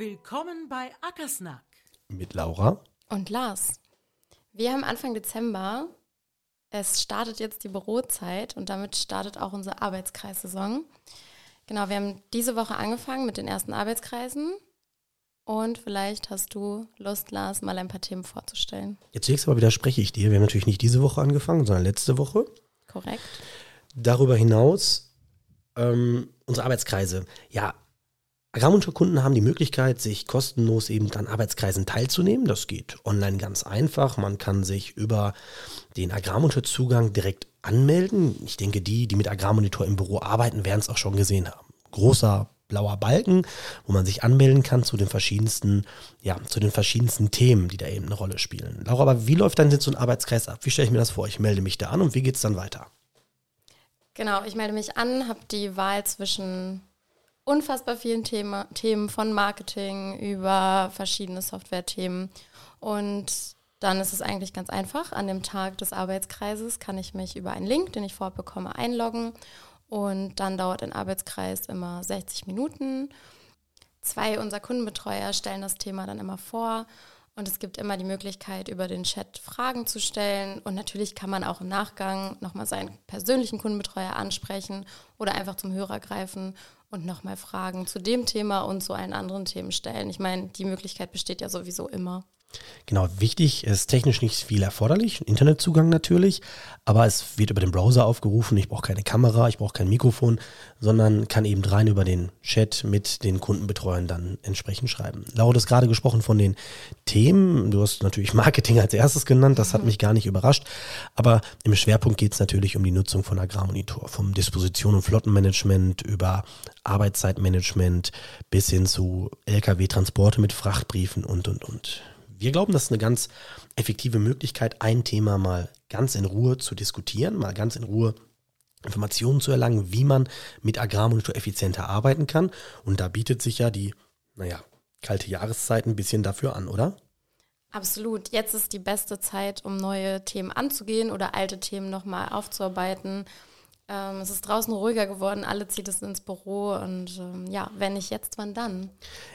Willkommen bei Ackersnack. Mit Laura. Und Lars. Wir haben Anfang Dezember. Es startet jetzt die Bürozeit und damit startet auch unsere Arbeitskreissaison. Genau, wir haben diese Woche angefangen mit den ersten Arbeitskreisen. Und vielleicht hast du Lust, Lars, mal ein paar Themen vorzustellen. Jetzt zunächst aber widerspreche ich dir. Wir haben natürlich nicht diese Woche angefangen, sondern letzte Woche. Korrekt. Darüber hinaus ähm, unsere Arbeitskreise. Ja, Agrarmonitor-Kunden haben die Möglichkeit, sich kostenlos eben an Arbeitskreisen teilzunehmen. Das geht online ganz einfach. Man kann sich über den Agrarmonitor-Zugang direkt anmelden. Ich denke, die, die mit Agrarmonitor im Büro arbeiten, werden es auch schon gesehen haben. Großer blauer Balken, wo man sich anmelden kann zu den verschiedensten, ja, zu den verschiedensten Themen, die da eben eine Rolle spielen. Laura, aber wie läuft dann jetzt so ein Arbeitskreis ab? Wie stelle ich mir das vor? Ich melde mich da an und wie geht es dann weiter? Genau, ich melde mich an, habe die Wahl zwischen unfassbar vielen Thema, Themen von Marketing über verschiedene Software-Themen. Und dann ist es eigentlich ganz einfach. An dem Tag des Arbeitskreises kann ich mich über einen Link, den ich vorab bekomme, einloggen. Und dann dauert ein Arbeitskreis immer 60 Minuten. Zwei unserer Kundenbetreuer stellen das Thema dann immer vor. Und es gibt immer die Möglichkeit, über den Chat Fragen zu stellen. Und natürlich kann man auch im Nachgang nochmal seinen persönlichen Kundenbetreuer ansprechen oder einfach zum Hörer greifen und nochmal Fragen zu dem Thema und zu allen anderen Themen stellen. Ich meine, die Möglichkeit besteht ja sowieso immer. Genau, wichtig ist technisch nicht viel erforderlich, Internetzugang natürlich, aber es wird über den Browser aufgerufen. Ich brauche keine Kamera, ich brauche kein Mikrofon, sondern kann eben rein über den Chat mit den Kundenbetreuern dann entsprechend schreiben. Laura hat gerade gesprochen von den Themen. Du hast natürlich Marketing als erstes genannt, das hat mich gar nicht überrascht. Aber im Schwerpunkt geht es natürlich um die Nutzung von Agrarmonitor, vom Disposition- und Flottenmanagement über Arbeitszeitmanagement bis hin zu Lkw-Transporte mit Frachtbriefen und, und, und. Wir glauben, das ist eine ganz effektive Möglichkeit, ein Thema mal ganz in Ruhe zu diskutieren, mal ganz in Ruhe Informationen zu erlangen, wie man mit Agrarmonitor effizienter arbeiten kann. Und da bietet sich ja die, naja, kalte Jahreszeit ein bisschen dafür an, oder? Absolut. Jetzt ist die beste Zeit, um neue Themen anzugehen oder alte Themen nochmal aufzuarbeiten. Ähm, es ist draußen ruhiger geworden, alle zieht es ins Büro und ähm, ja, wenn nicht jetzt, wann dann?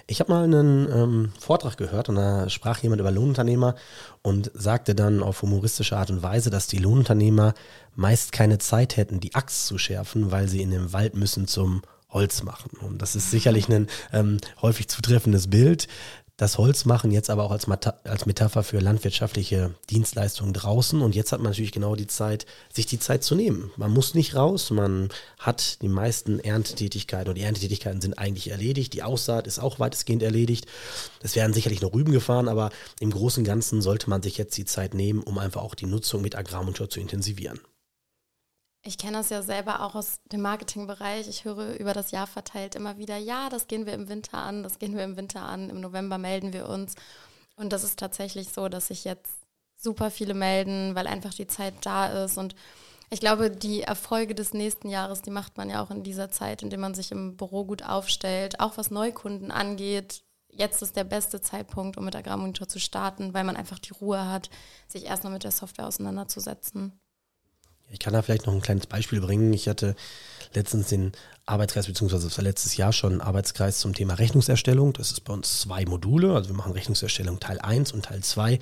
Ich habe mal einen ähm, Vortrag gehört und da sprach jemand über Lohnunternehmer und sagte dann auf humoristische Art und Weise, dass die Lohnunternehmer meist keine Zeit hätten, die Axt zu schärfen, weil sie in den Wald müssen zum Holz machen. Und das ist sicherlich ein ähm, häufig zutreffendes Bild das Holz machen, jetzt aber auch als, als Metapher für landwirtschaftliche Dienstleistungen draußen. Und jetzt hat man natürlich genau die Zeit, sich die Zeit zu nehmen. Man muss nicht raus, man hat die meisten Erntetätigkeiten und die Erntetätigkeiten sind eigentlich erledigt. Die Aussaat ist auch weitestgehend erledigt. Es werden sicherlich noch Rüben gefahren, aber im Großen und Ganzen sollte man sich jetzt die Zeit nehmen, um einfach auch die Nutzung mit Agrarmonitor zu intensivieren. Ich kenne das ja selber auch aus dem Marketingbereich. Ich höre über das Jahr verteilt immer wieder, ja, das gehen wir im Winter an, das gehen wir im Winter an, im November melden wir uns. Und das ist tatsächlich so, dass sich jetzt super viele melden, weil einfach die Zeit da ist. Und ich glaube, die Erfolge des nächsten Jahres, die macht man ja auch in dieser Zeit, indem man sich im Büro gut aufstellt, auch was Neukunden angeht. Jetzt ist der beste Zeitpunkt, um mit Agrarmonitor zu starten, weil man einfach die Ruhe hat, sich erstmal mit der Software auseinanderzusetzen. Ich kann da vielleicht noch ein kleines Beispiel bringen. Ich hatte letztens den Arbeitskreis, beziehungsweise das war letztes Jahr schon ein Arbeitskreis zum Thema Rechnungserstellung. Das ist bei uns zwei Module. Also wir machen Rechnungserstellung Teil 1 und Teil 2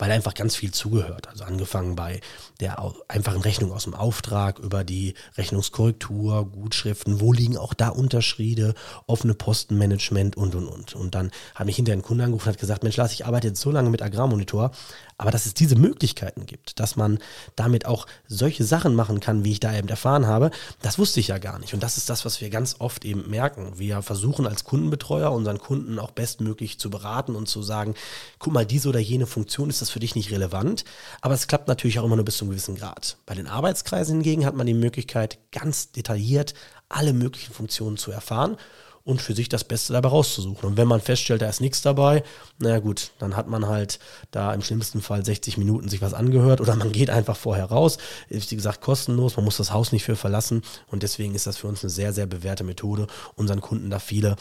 weil einfach ganz viel zugehört. Also angefangen bei der einfachen Rechnung aus dem Auftrag über die Rechnungskorrektur, Gutschriften, wo liegen auch da Unterschriede, offene Postenmanagement und und und. Und dann hat mich hinterher ein Kunde angerufen und hat gesagt, Mensch Lars, ich arbeite jetzt so lange mit Agrarmonitor, aber dass es diese Möglichkeiten gibt, dass man damit auch solche Sachen machen kann, wie ich da eben erfahren habe, das wusste ich ja gar nicht. Und das ist das, was wir ganz oft eben merken. Wir versuchen als Kundenbetreuer unseren Kunden auch bestmöglich zu beraten und zu sagen, guck mal, diese oder jene Funktion ist das für dich nicht relevant, aber es klappt natürlich auch immer nur bis zu einem gewissen Grad. Bei den Arbeitskreisen hingegen hat man die Möglichkeit, ganz detailliert alle möglichen Funktionen zu erfahren und für sich das Beste dabei rauszusuchen. Und wenn man feststellt, da ist nichts dabei, naja gut, dann hat man halt da im schlimmsten Fall 60 Minuten sich was angehört oder man geht einfach vorher raus. Ist wie gesagt kostenlos, man muss das Haus nicht für verlassen und deswegen ist das für uns eine sehr, sehr bewährte Methode, unseren Kunden da viele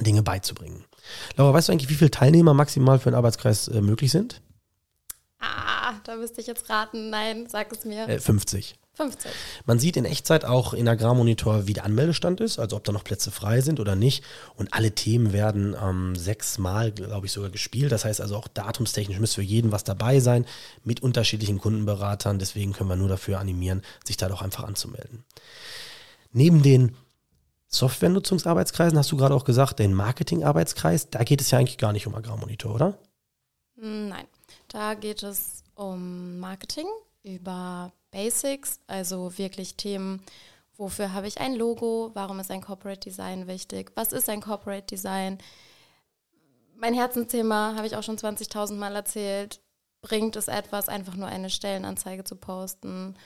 Dinge beizubringen. Laura, weißt du eigentlich, wie viele Teilnehmer maximal für einen Arbeitskreis äh, möglich sind? Ah, da müsste ich jetzt raten. Nein, sag es mir. Äh, 50. 50. Man sieht in Echtzeit auch in Agrarmonitor, wie der Anmeldestand ist, also ob da noch Plätze frei sind oder nicht. Und alle Themen werden ähm, sechsmal, glaube ich, sogar gespielt. Das heißt also auch datumstechnisch müsste für jeden was dabei sein, mit unterschiedlichen Kundenberatern. Deswegen können wir nur dafür animieren, sich da doch einfach anzumelden. Neben den Softwarenutzungsarbeitskreisen hast du gerade auch gesagt, den Marketingarbeitskreis, da geht es ja eigentlich gar nicht um Agrarmonitor, oder? Nein, da geht es um Marketing über Basics, also wirklich Themen, wofür habe ich ein Logo, warum ist ein Corporate Design wichtig, was ist ein Corporate Design. Mein Herzensthema habe ich auch schon 20.000 Mal erzählt. Bringt es etwas, einfach nur eine Stellenanzeige zu posten?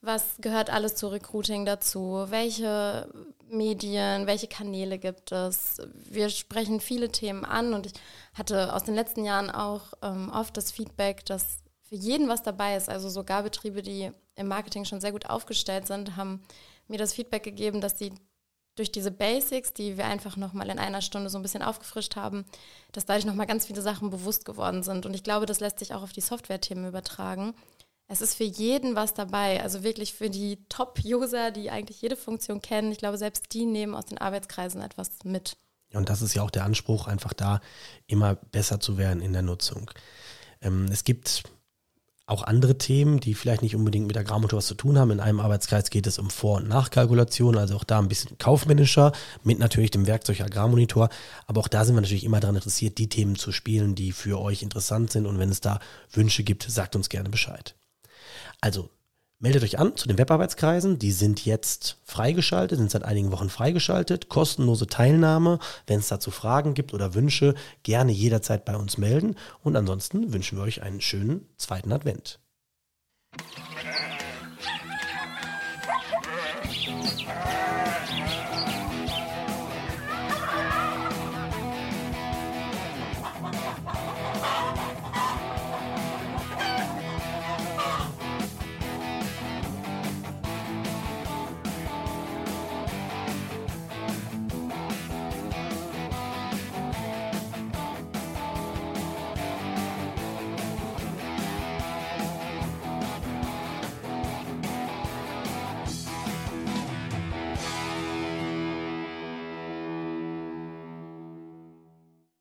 Was gehört alles zu Recruiting dazu? Welche Medien, welche Kanäle gibt es? Wir sprechen viele Themen an und ich hatte aus den letzten Jahren auch ähm, oft das Feedback, dass für jeden was dabei ist. Also sogar Betriebe, die im Marketing schon sehr gut aufgestellt sind, haben mir das Feedback gegeben, dass sie durch diese Basics, die wir einfach nochmal in einer Stunde so ein bisschen aufgefrischt haben, dass dadurch nochmal ganz viele Sachen bewusst geworden sind. Und ich glaube, das lässt sich auch auf die Software-Themen übertragen. Es ist für jeden was dabei, also wirklich für die Top-User, die eigentlich jede Funktion kennen. Ich glaube, selbst die nehmen aus den Arbeitskreisen etwas mit. Und das ist ja auch der Anspruch, einfach da immer besser zu werden in der Nutzung. Ähm, es gibt auch andere Themen, die vielleicht nicht unbedingt mit Agrarmotor was zu tun haben. In einem Arbeitskreis geht es um Vor- und Nachkalkulation, also auch da ein bisschen kaufmännischer, mit natürlich dem Werkzeug Agrarmonitor. Aber auch da sind wir natürlich immer daran interessiert, die Themen zu spielen, die für euch interessant sind. Und wenn es da Wünsche gibt, sagt uns gerne Bescheid. Also Meldet euch an zu den Webarbeitskreisen. Die sind jetzt freigeschaltet, sind seit einigen Wochen freigeschaltet. Kostenlose Teilnahme. Wenn es dazu Fragen gibt oder Wünsche, gerne jederzeit bei uns melden. Und ansonsten wünschen wir euch einen schönen zweiten Advent.